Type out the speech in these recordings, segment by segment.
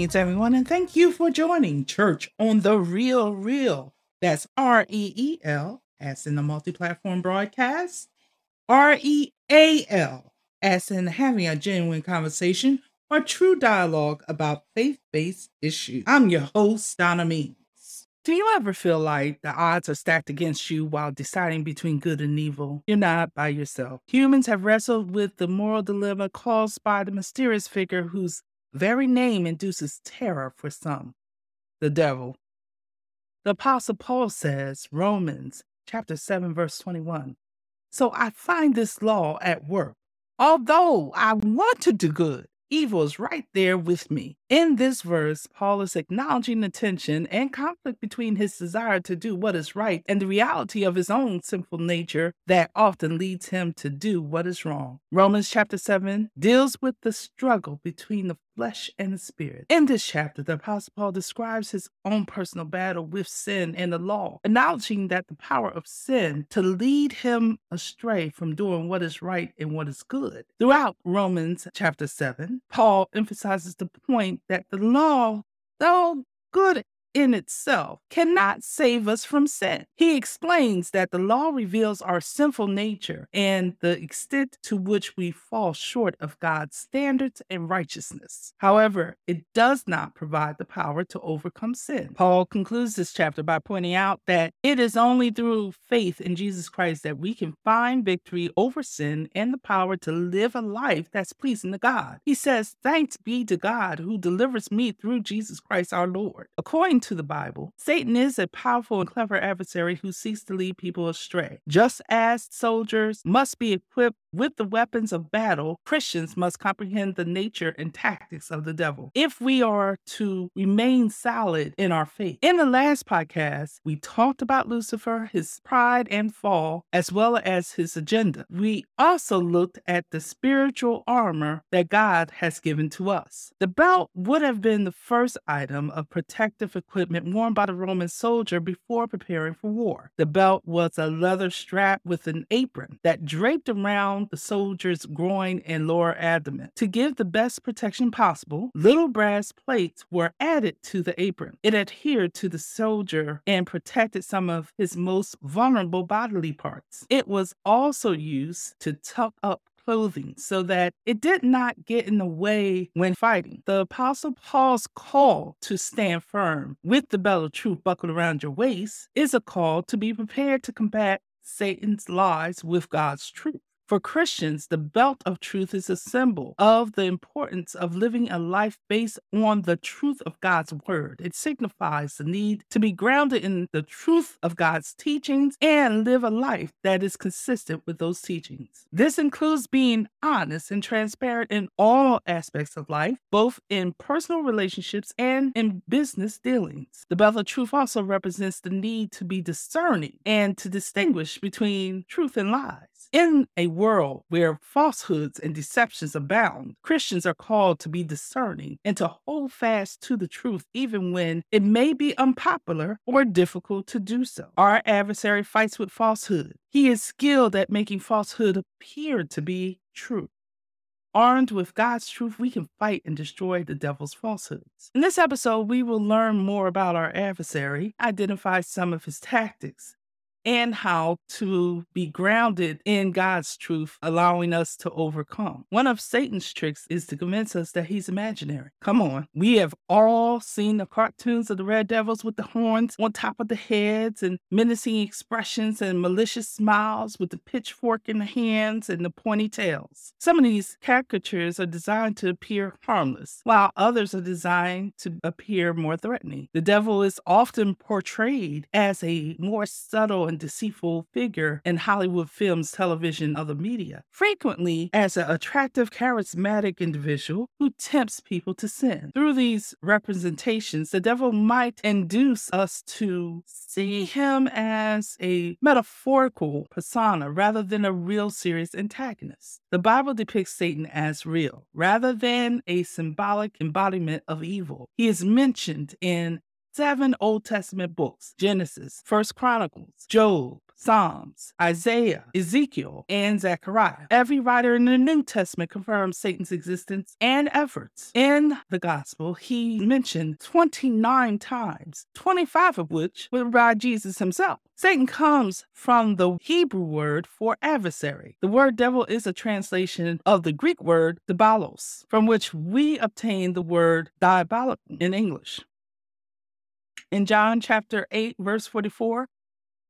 Greetings, everyone, and thank you for joining Church on the Reel Real. That's R E E L, as in the multi platform broadcast, R E A L, as in having a genuine conversation or true dialogue about faith based issues. I'm your host, Donna Means. Do you ever feel like the odds are stacked against you while deciding between good and evil? You're not by yourself. Humans have wrestled with the moral dilemma caused by the mysterious figure whose very name induces terror for some the devil. The Apostle Paul says, Romans chapter 7, verse 21. So I find this law at work. Although I want to do good, evil is right there with me. In this verse, Paul is acknowledging the tension and conflict between his desire to do what is right and the reality of his own sinful nature that often leads him to do what is wrong. Romans chapter 7 deals with the struggle between the flesh and the spirit. In this chapter, the Apostle Paul describes his own personal battle with sin and the law, acknowledging that the power of sin to lead him astray from doing what is right and what is good. Throughout Romans chapter 7, Paul emphasizes the point that the law, though good in itself cannot save us from sin. He explains that the law reveals our sinful nature and the extent to which we fall short of God's standards and righteousness. However, it does not provide the power to overcome sin. Paul concludes this chapter by pointing out that it is only through faith in Jesus Christ that we can find victory over sin and the power to live a life that's pleasing to God. He says, Thanks be to God who delivers me through Jesus Christ our Lord. According to the Bible, Satan is a powerful and clever adversary who seeks to lead people astray. Just as soldiers must be equipped with the weapons of battle, Christians must comprehend the nature and tactics of the devil if we are to remain solid in our faith. In the last podcast, we talked about Lucifer, his pride and fall, as well as his agenda. We also looked at the spiritual armor that God has given to us. The belt would have been the first item of protective equipment worn by the Roman soldier before preparing for war. The belt was a leather strap with an apron that draped around around the soldier's groin and lower abdomen. To give the best protection possible, little brass plates were added to the apron. It adhered to the soldier and protected some of his most vulnerable bodily parts. It was also used to tuck up clothing so that it did not get in the way when fighting. The Apostle Paul's call to stand firm with the belt of truth buckled around your waist is a call to be prepared to combat Satan's lies with God's truth. For Christians, the belt of truth is a symbol of the importance of living a life based on the truth of God's word. It signifies the need to be grounded in the truth of God's teachings and live a life that is consistent with those teachings. This includes being honest and transparent in all aspects of life, both in personal relationships and in business dealings. The belt of truth also represents the need to be discerning and to distinguish between truth and lies. In a world where falsehoods and deceptions abound, Christians are called to be discerning and to hold fast to the truth, even when it may be unpopular or difficult to do so. Our adversary fights with falsehood. He is skilled at making falsehood appear to be true. Armed with God's truth, we can fight and destroy the devil's falsehoods. In this episode, we will learn more about our adversary, identify some of his tactics, and how to be grounded in God's truth, allowing us to overcome. One of Satan's tricks is to convince us that he's imaginary. Come on. We have all seen the cartoons of the red devils with the horns on top of the heads and menacing expressions and malicious smiles with the pitchfork in the hands and the pointy tails. Some of these caricatures are designed to appear harmless, while others are designed to appear more threatening. The devil is often portrayed as a more subtle and deceitful figure in Hollywood films, television, other media, frequently as an attractive, charismatic individual who tempts people to sin. Through these representations, the devil might induce us to see him as a metaphorical persona rather than a real serious antagonist. The Bible depicts Satan as real rather than a symbolic embodiment of evil. He is mentioned in seven Old Testament books Genesis, First Chronicles, Job, Psalms, Isaiah, Ezekiel, and Zechariah. Every writer in the New Testament confirms Satan's existence and efforts. In the Gospel, he mentioned 29 times, 25 of which were by Jesus himself. Satan comes from the Hebrew word for adversary. The word devil is a translation of the Greek word diabolos, from which we obtain the word diabolical in English. In John chapter 8, verse 44,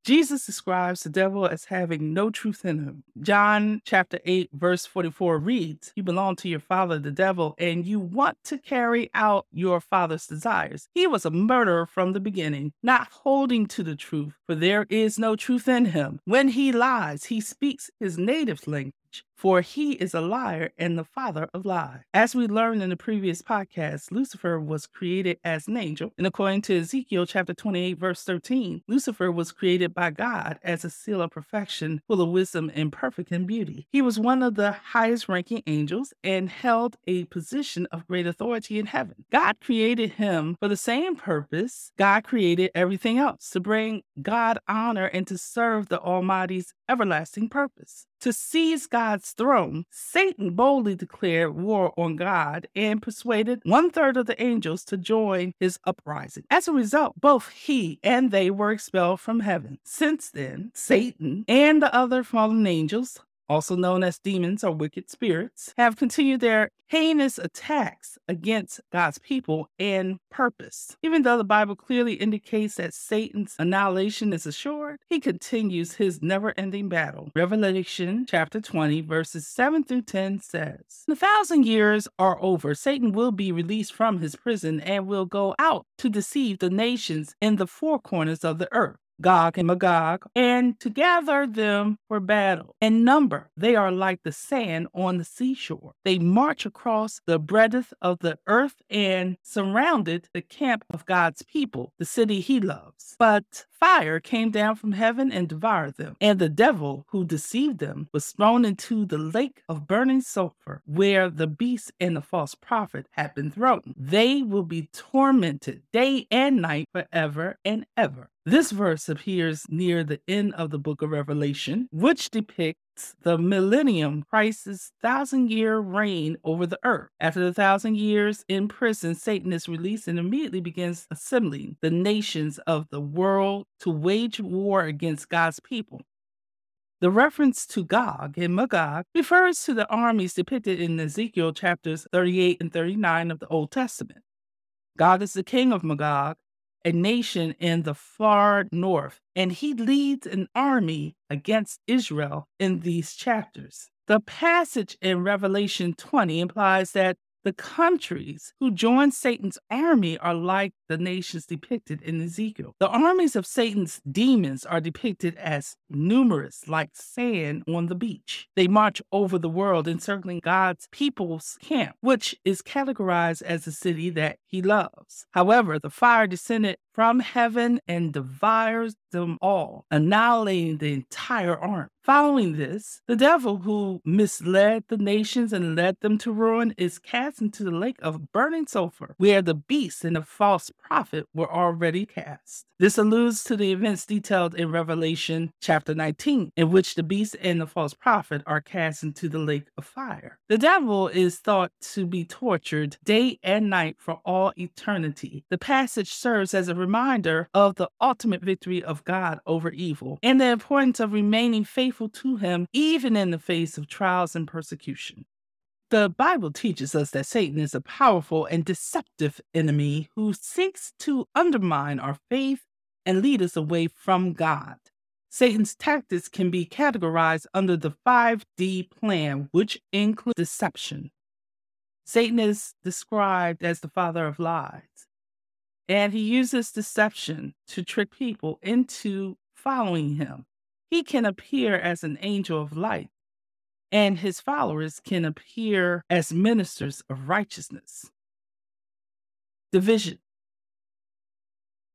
Jesus describes the devil as having no truth in him. John chapter 8, verse 44 reads, You belong to your father, the devil, and you want to carry out your father's desires. He was a murderer from the beginning, not holding to the truth, for there is no truth in him. When he lies, he speaks his native language for he is a liar and the father of lies. As we learned in the previous podcast, Lucifer was created as an angel. And according to Ezekiel chapter 28, verse 13, Lucifer was created by God as a seal of perfection, full of wisdom and perfect in beauty. He was one of the highest ranking angels and held a position of great authority in heaven. God created him for the same purpose God created everything else to bring God honor and to serve the Almighty's everlasting purpose. To seize God's throne, Satan boldly declared war on God and persuaded one third of the angels to join his uprising. As a result, both he and they were expelled from heaven. Since then, Satan and the other fallen angels also known as demons or wicked spirits, have continued their heinous attacks against God's people and purpose. Even though the Bible clearly indicates that Satan's annihilation is assured, he continues his never ending battle. Revelation chapter 20, verses 7 through 10 says, The thousand years are over. Satan will be released from his prison and will go out to deceive the nations in the four corners of the earth Gog and Magog, and to gather them for battle. In number, they are like the sand on the seashore. They march across the breadth of the earth and surrounded the camp of God's people, the city he loves. But fire came down from heaven and devoured them. And the devil who deceived them was thrown into the lake of burning sulfur, where the beast and the false prophet had been thrown. They will be tormented day and night forever and ever. This verse appears near the end of the book of Revelation, which depicts the millennium, Christ's thousand year reign over the earth. After the thousand years in prison, Satan is released and immediately begins assembling the nations of the world to wage war against God's people. The reference to Gog and Magog refers to the armies depicted in Ezekiel chapters 38 and 39 of the Old Testament. Gog is the king of Magog, a nation in the far north, and he leads an army against Israel in these chapters. The passage in Revelation 20 implies that the countries who join Satan's army are like the nations depicted in Ezekiel. The armies of Satan's demons are depicted as numerous, like sand on the beach. They march over the world, encircling God's people's camp, which is categorized as the city that he loves. However, the fire descended from heaven and devours them all, annihilating the entire army. Following this, the devil who misled the nations and led them to ruin is cast into the lake of burning sulfur, where the beast and the false prophet were already cast. This alludes to the events detailed in Revelation chapter 19, in which the beast and the false prophet are cast into the lake of fire. The devil is thought to be tortured day and night for all eternity. The passage serves as a reminder of the ultimate victory of God over evil and the importance of remaining faithful to Him even in the face of trials and persecution. The Bible teaches us that Satan is a powerful and deceptive enemy who seeks to undermine our faith and lead us away from God. Satan's tactics can be categorized under the 5D plan, which includes deception. Satan is described as the father of lies, and he uses deception to trick people into following him. He can appear as an angel of light, and his followers can appear as ministers of righteousness. Division.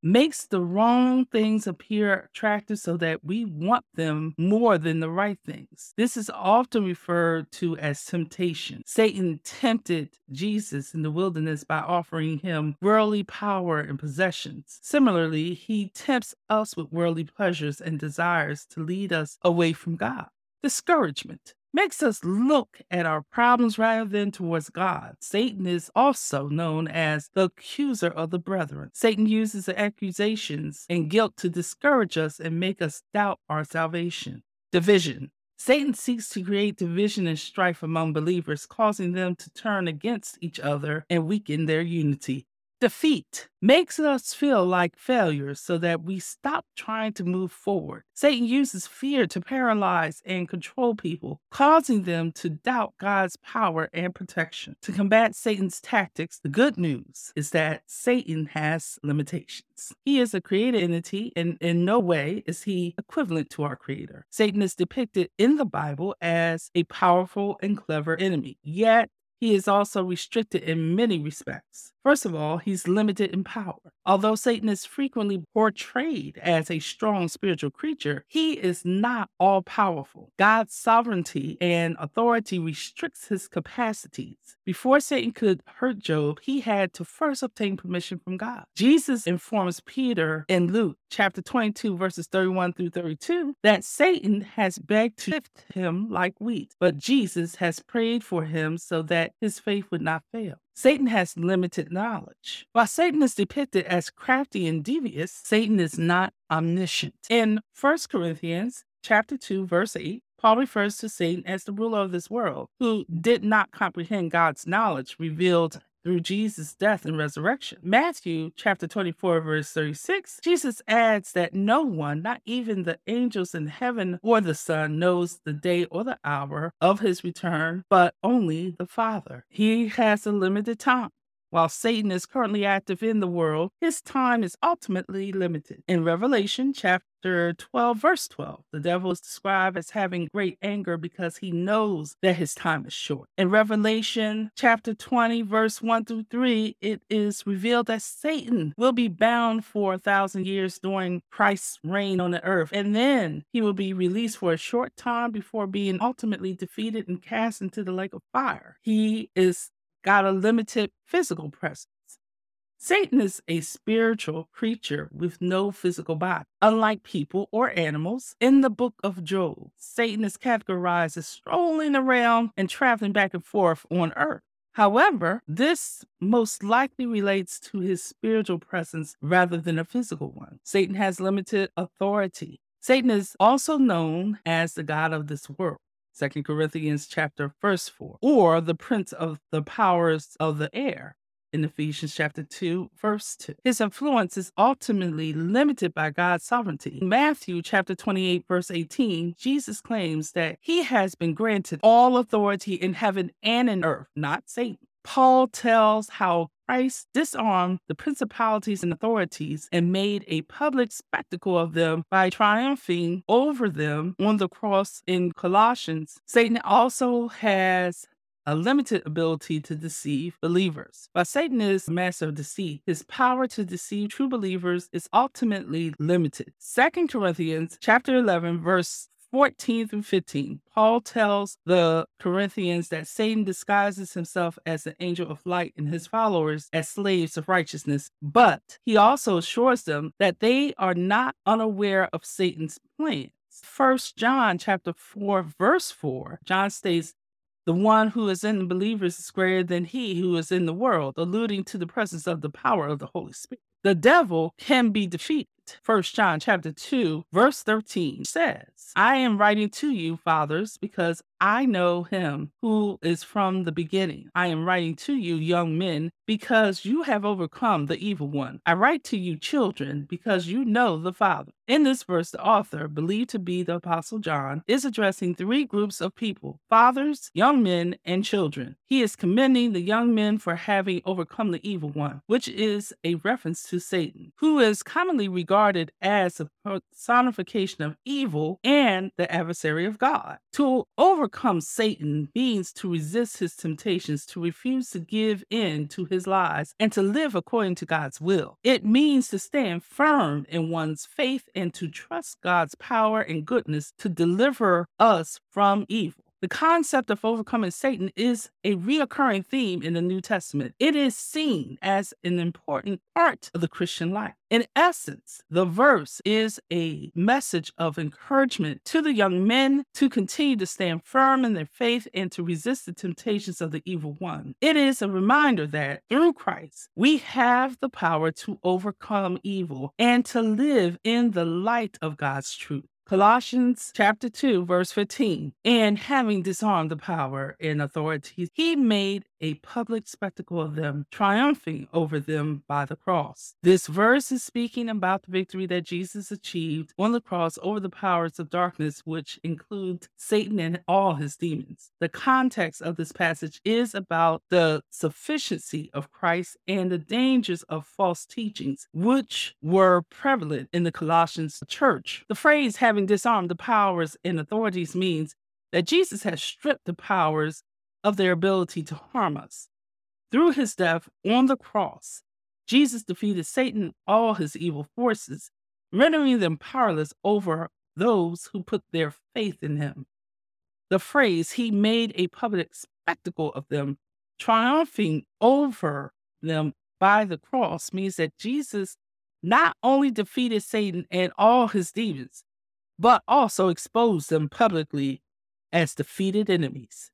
Makes the wrong things appear attractive so that we want them more than the right things. This is often referred to as temptation. Satan tempted Jesus in the wilderness by offering him worldly power and possessions. Similarly, he tempts us with worldly pleasures and desires to lead us away from God. Discouragement makes us look at our problems rather than towards God. Satan is also known as the accuser of the brethren. Satan uses the accusations and guilt to discourage us and make us doubt our salvation. Division. Satan seeks to create division and strife among believers, causing them to turn against each other and weaken their unity. Defeat makes us feel like failures so that we stop trying to move forward. Satan uses fear to paralyze and control people, causing them to doubt God's power and protection. To combat Satan's tactics, the good news is that Satan has limitations. He is a created entity, and in no way is he equivalent to our Creator. Satan is depicted in the Bible as a powerful and clever enemy, yet he is also restricted in many respects. First of all, he's limited in power. Although Satan is frequently portrayed as a strong spiritual creature, he is not all powerful. God's sovereignty and authority restricts his capacities. Before Satan could hurt Job, he had to first obtain permission from God. Jesus informs Peter in Luke chapter 22, verses 31 through 32, that Satan has begged to sift him like wheat, but Jesus has prayed for him so that his faith would not fail. Satan has limited knowledge. While Satan is depicted as crafty and devious, Satan is not omniscient. In 1 Corinthians chapter 2 verse 8, Paul refers to Satan as the ruler of this world, who did not comprehend God's knowledge revealed through Jesus' death and resurrection. Matthew chapter 24, verse 36, Jesus adds that no one, not even the angels in heaven or the Son, knows the day or the hour of his return, but only the Father. He has a limited time. While Satan is currently active in the world, his time is ultimately limited. In Revelation chapter 12, verse 12, the devil is described as having great anger because he knows that his time is short. In Revelation chapter 20, verse 1 through 3, it is revealed that Satan will be bound for a thousand years during Christ's reign on the earth, and then he will be released for a short time before being ultimately defeated and cast into the lake of fire. He is got a limited physical presence. Satan is a spiritual creature with no physical body. Unlike people or animals, in the book of Job, Satan is categorized as strolling around and traveling back and forth on earth. However, this most likely relates to his spiritual presence rather than a physical one. Satan has limited authority. Satan is also known as the God of this world. Second Corinthians chapter 1 verse 4, or the prince of the powers of the air in Ephesians chapter 2, verse 2. His influence is ultimately limited by God's sovereignty. In Matthew chapter 28, verse 18, Jesus claims that he has been granted all authority in heaven and in earth, not Satan. Paul tells how Christ disarmed the principalities and authorities and made a public spectacle of them by triumphing over them on the cross in Colossians. Satan also has a limited ability to deceive believers. While Satan is a master of deceit, his power to deceive true believers is ultimately limited. 2 Corinthians chapter 11 verse 14 through 15, Paul tells the Corinthians that Satan disguises himself as an angel of light and his followers as slaves of righteousness, but he also assures them that they are not unaware of Satan's plans. First John chapter 4 verse 4, John states, the one who is in the believers is greater than he who is in the world, alluding to the presence of the power of the Holy Spirit. The devil can be defeated. First John chapter 2 verse 13 says, I am writing to you fathers because I know him who is from the beginning. I am writing to you young men because you have overcome the evil one. I write to you children because you know the Father. In this verse, the author, believed to be the Apostle John, is addressing three groups of people fathers, young men, and children. He is commending the young men for having overcome the evil one, which is a reference to Satan, who is commonly regarded as a personification of evil and the adversary of God. To overcome overcome Satan means to resist his temptations, to refuse to give in to his lies, and to live according to God's will. It means to stand firm in one's faith and to trust God's power and goodness to deliver us from evil. The concept of overcoming Satan is a reoccurring theme in the New Testament. It is seen as an important part of the Christian life. In essence, the verse is a message of encouragement to the young men to continue to stand firm in their faith and to resist the temptations of the evil one. It is a reminder that through Christ, we have the power to overcome evil and to live in the light of God's truth. Colossians chapter 2, verse 15. And having disarmed the power and authorities, he made a public spectacle of them, triumphing over them by the cross. This verse is speaking about the victory that Jesus achieved on the cross over the powers of darkness, which include Satan and all his demons. The context of this passage is about the sufficiency of Christ and the dangers of false teachings, which were prevalent in the Colossians church. The phrase having disarmed the powers and authorities means that Jesus has stripped the powers of their ability to harm us. Through his death on the cross, Jesus defeated Satan and all his evil forces, rendering them powerless over those who put their faith in him. The phrase, he made a public spectacle of them, triumphing over them by the cross, means that Jesus not only defeated Satan and all his demons, but also exposed them publicly as defeated enemies.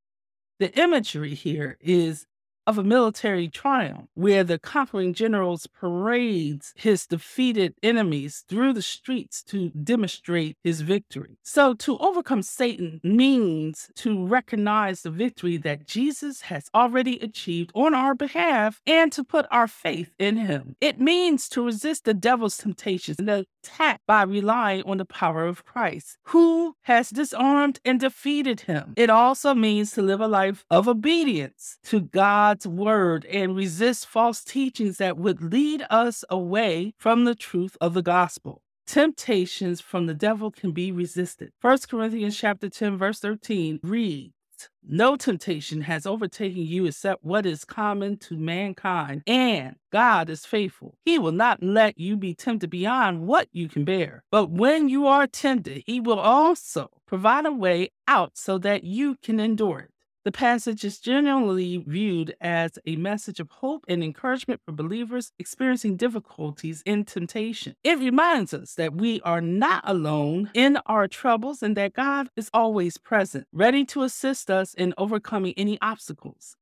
The imagery here is of a military triumph where the conquering generals parades his defeated enemies through the streets to demonstrate his victory. So to overcome Satan means to recognize the victory that Jesus has already achieved on our behalf and to put our faith in him. It means to resist the devil's temptations and attack by relying on the power of Christ, who has disarmed and defeated him. It also means to live a life of obedience to God God's word and resist false teachings that would lead us away from the truth of the gospel. Temptations from the devil can be resisted. 1 Corinthians chapter 10 verse 13 reads, no temptation has overtaken you except what is common to mankind, and God is faithful. He will not let you be tempted beyond what you can bear. But when you are tempted, He will also provide a way out so that you can endure it. The passage is generally viewed as a message of hope and encouragement for believers experiencing difficulties in temptation. It reminds us that we are not alone in our troubles and that God is always present, ready to assist us in overcoming any obstacles.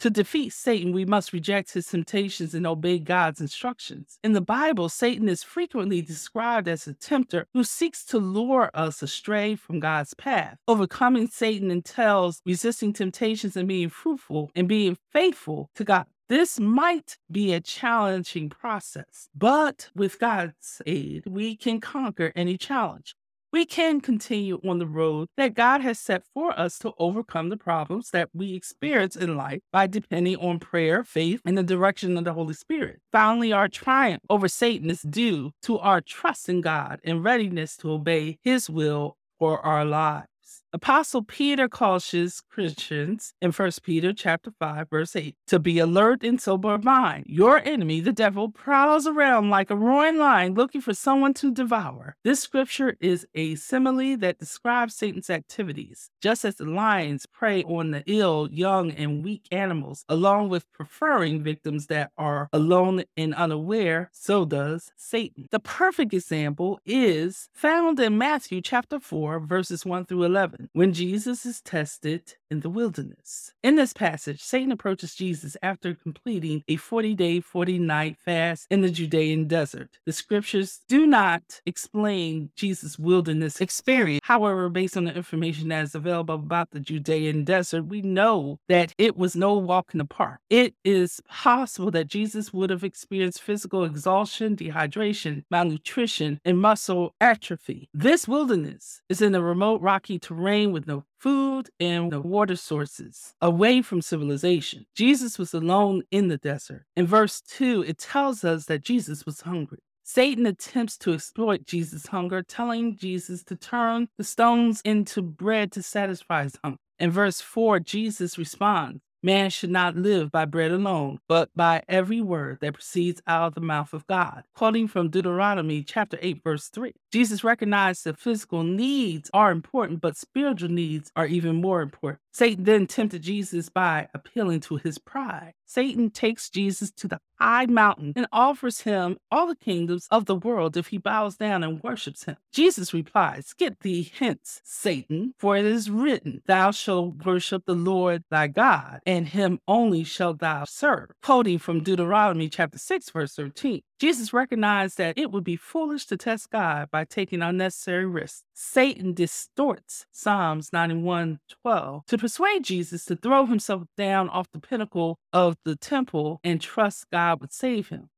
To defeat Satan, we must reject his temptations and obey God's instructions. In the Bible, Satan is frequently described as a tempter who seeks to lure us astray from God's path. Overcoming Satan entails resisting temptations and being fruitful and being faithful to God. This might be a challenging process, but with God's aid, we can conquer any challenge we can continue on the road that God has set for us to overcome the problems that we experience in life by depending on prayer, faith, and the direction of the Holy Spirit. Finally, our triumph over Satan is due to our trust in God and readiness to obey his will for our lives. Apostle Peter cautions Christians in 1 Peter chapter 5 verse 8 to be alert and sober mind. Your enemy, the devil, prowls around like a roaring lion looking for someone to devour. This scripture is a simile that describes Satan's activities. Just as the lions prey on the ill, young, and weak animals, along with preferring victims that are alone and unaware, so does Satan. The perfect example is found in Matthew chapter 4 verses 1 through 11 when Jesus is tested in the wilderness. In this passage, Satan approaches Jesus after completing a 40 day, 40 night fast in the Judean desert. The scriptures do not explain Jesus' wilderness experience. However, based on the information that is available about the Judean desert, we know that it was no walk in the park. It is possible that Jesus would have experienced physical exhaustion, dehydration, malnutrition, and muscle atrophy. This wilderness is in a remote rocky terrain with no food and no water sources away from civilization. Jesus was alone in the desert. In verse 2, it tells us that Jesus was hungry. Satan attempts to exploit Jesus' hunger, telling Jesus to turn the stones into bread to satisfy his hunger. In verse 4, Jesus responds, Man should not live by bread alone, but by every word that proceeds out of the mouth of God. Quoting from Deuteronomy chapter 8, verse 3. Jesus recognized that physical needs are important, but spiritual needs are even more important. Satan then tempted Jesus by appealing to his pride. Satan takes Jesus to the high mountain and offers him all the kingdoms of the world if he bows down and worships him. Jesus replies, Get thee hence, Satan, for it is written, Thou shalt worship the Lord thy God, and him only shalt thou serve. Quoting from Deuteronomy chapter 6, verse 13. Jesus recognized that it would be foolish to test God by taking unnecessary risks. Satan distorts Psalms 91 12 to persuade Jesus to throw himself down off the pinnacle of the temple and trust God would save him.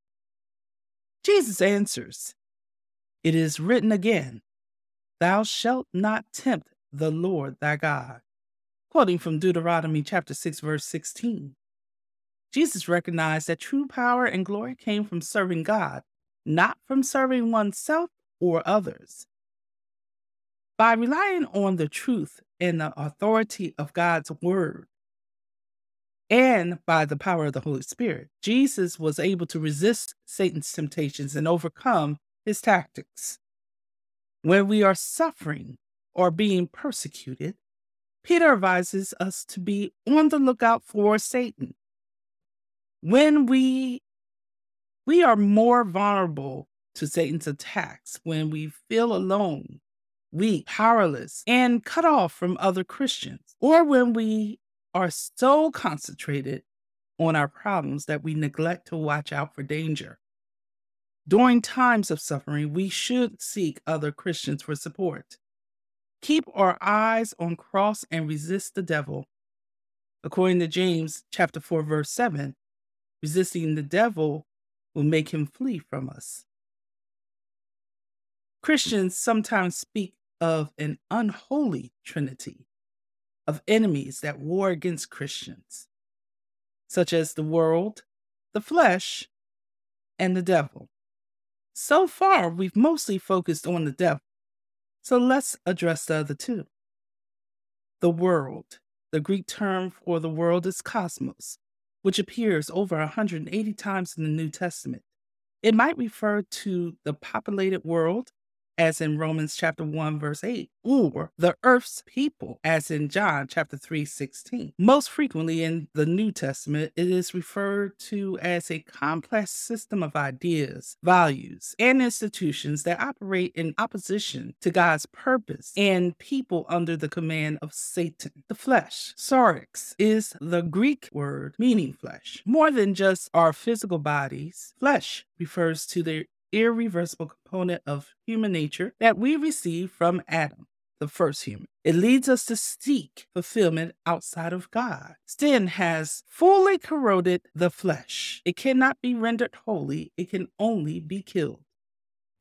Jesus answers, It is written again, Thou shalt not tempt the Lord thy God. Quoting from Deuteronomy chapter 6, verse 16. Jesus recognized that true power and glory came from serving God, not from serving oneself or others. By relying on the truth and the authority of God's word, and by the power of the Holy Spirit, Jesus was able to resist Satan's temptations and overcome his tactics. When we are suffering or being persecuted, Peter advises us to be on the lookout for Satan when we we are more vulnerable to Satan's attacks when we feel alone, weak, powerless, and cut off from other Christians, or when we are so concentrated on our problems that we neglect to watch out for danger. During times of suffering, we should seek other Christians for support. Keep our eyes on cross and resist the devil. According to James chapter 4 verse 7, Resisting the devil will make him flee from us. Christians sometimes speak of an unholy trinity of enemies that war against Christians, such as the world, the flesh, and the devil. So far, we've mostly focused on the devil, so let's address the other two. The world, the Greek term for the world is cosmos, which appears over 180 times in the New Testament. It might refer to the populated world, as in Romans chapter 1 verse 8, or the earth's people, as in John chapter 3 16. Most frequently in the New Testament, it is referred to as a complex system of ideas, values, and institutions that operate in opposition to God's purpose and people under the command of Satan. The flesh, sarx, is the Greek word meaning flesh. More than just our physical bodies, flesh refers to the irreversible component of human nature that we receive from Adam, the first human. It leads us to seek fulfillment outside of God. Sin has fully corroded the flesh. It cannot be rendered holy, it can only be killed.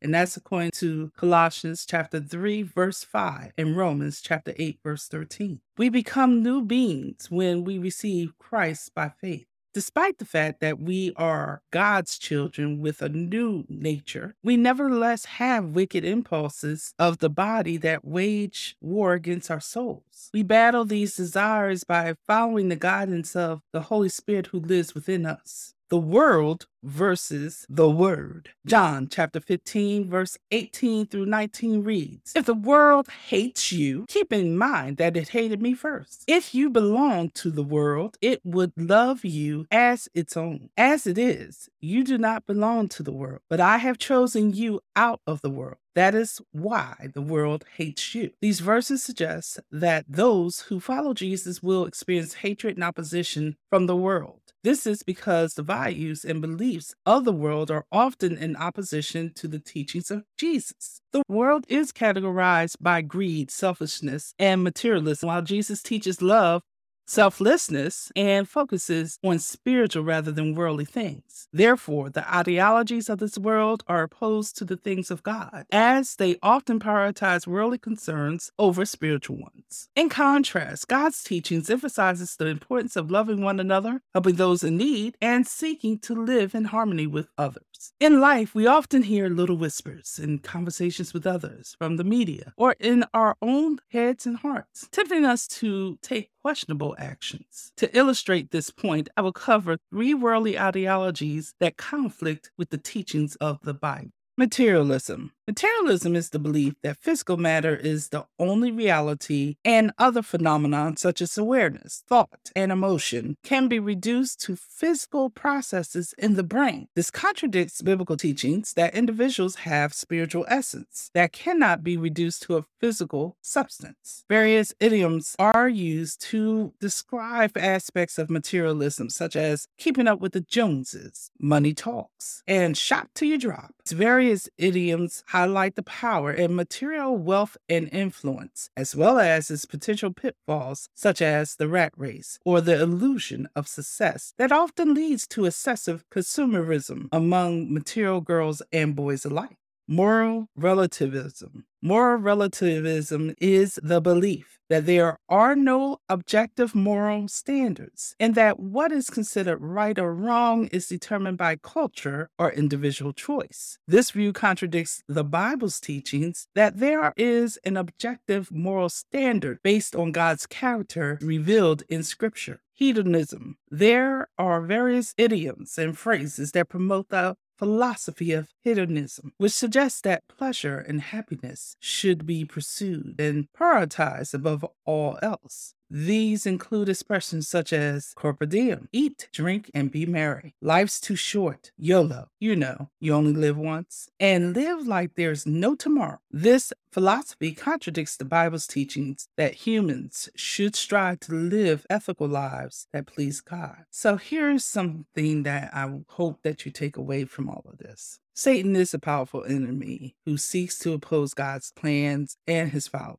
And that's according to Colossians chapter 3 verse 5 and Romans chapter 8 verse 13. We become new beings when we receive Christ by faith. Despite the fact that we are God's children with a new nature, we nevertheless have wicked impulses of the body that wage war against our souls. We battle these desires by following the guidance of the Holy Spirit who lives within us the world versus the word. John chapter 15, verse 18 through 19 reads If the world hates you, keep in mind that it hated me first. If you belong to the world, it would love you as its own. As it is, you do not belong to the world, but I have chosen you out of the world. That is why the world hates you. These verses suggest that those who follow Jesus will experience hatred and opposition from the world. This is because the values and beliefs of the world are often in opposition to the teachings of Jesus. The world is categorized by greed, selfishness, and materialism, while Jesus teaches love, selflessness, and focuses on spiritual rather than worldly things. Therefore, the ideologies of this world are opposed to the things of God, as they often prioritize worldly concerns over spiritual ones. In contrast, God's teachings emphasizes the importance of loving one another, helping those in need, and seeking to live in harmony with others. In life, we often hear little whispers in conversations with others, from the media, or in our own heads and hearts, tempting us to take questionable actions. To illustrate this point, I will cover three worldly ideologies that conflict with the teachings of the Bible. Materialism. Materialism is the belief that physical matter is the only reality and other phenomena such as awareness, thought, and emotion can be reduced to physical processes in the brain. This contradicts biblical teachings that individuals have spiritual essence that cannot be reduced to a physical substance. Various idioms are used to describe aspects of materialism, such as keeping up with the Joneses, money talks, and shop till you drop. Various idioms highlight the power and material wealth and influence, as well as its potential pitfalls, such as the rat race or the illusion of success that often leads to excessive consumerism among material girls and boys alike. Moral relativism. Moral relativism is the belief that there are no objective moral standards and that what is considered right or wrong is determined by culture or individual choice. This view contradicts the Bible's teachings that there is an objective moral standard based on God's character revealed in Scripture. Hedonism. There are various idioms and phrases that promote the philosophy of hedonism, which suggests that pleasure and happiness should be pursued and prioritized above all else. These include expressions such as carpe diem, eat, drink, and be merry. Life's too short, YOLO, you know, you only live once, and live like there's no tomorrow. This philosophy contradicts the Bible's teachings that humans should strive to live ethical lives that please God. So here's something that I hope that you take away from all of this. Satan is a powerful enemy who seeks to oppose God's plans and his followers.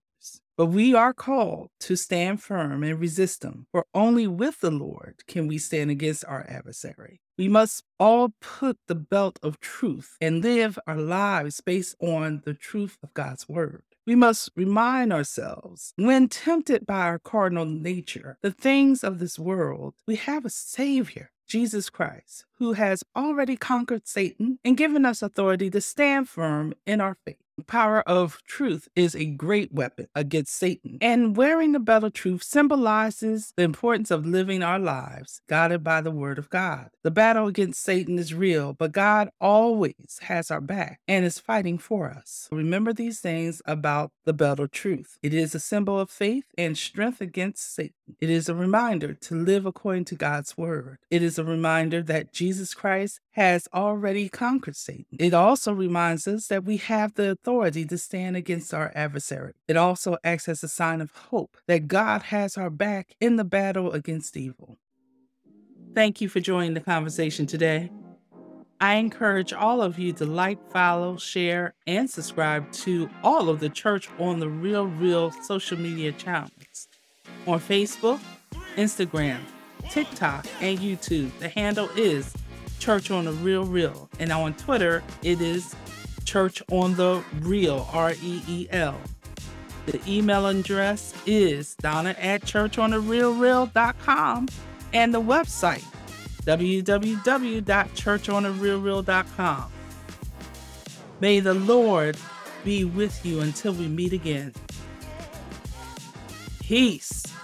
But we are called to stand firm and resist them, for only with the Lord can we stand against our adversary. We must all put the belt of truth and live our lives based on the truth of God's word. We must remind ourselves when tempted by our cardinal nature, the things of this world, we have a Savior, Jesus Christ, who has already conquered Satan and given us authority to stand firm in our faith. Power of truth is a great weapon against Satan. And wearing the belt of truth symbolizes the importance of living our lives guided by the word of God. The battle against Satan is real, but God always has our back and is fighting for us. Remember these things about the belt of truth. It is a symbol of faith and strength against Satan. It is a reminder to live according to God's word. It is a reminder that Jesus Christ has already conquered Satan. It also reminds us that we have the authority to stand against our adversary. It also acts as a sign of hope that God has our back in the battle against evil. Thank you for joining the conversation today. I encourage all of you to like, follow, share, and subscribe to all of the Church on the Reel Real social media channels on Facebook, Instagram, TikTok, and YouTube. The handle is Church on the Reel Real. And on Twitter, it is Church on the Reel, R E E L. The email address is donna at Church on the Reel churchonthereelreal.com and the website www.churchonthereelreal.com. May the Lord be with you until we meet again. Peace.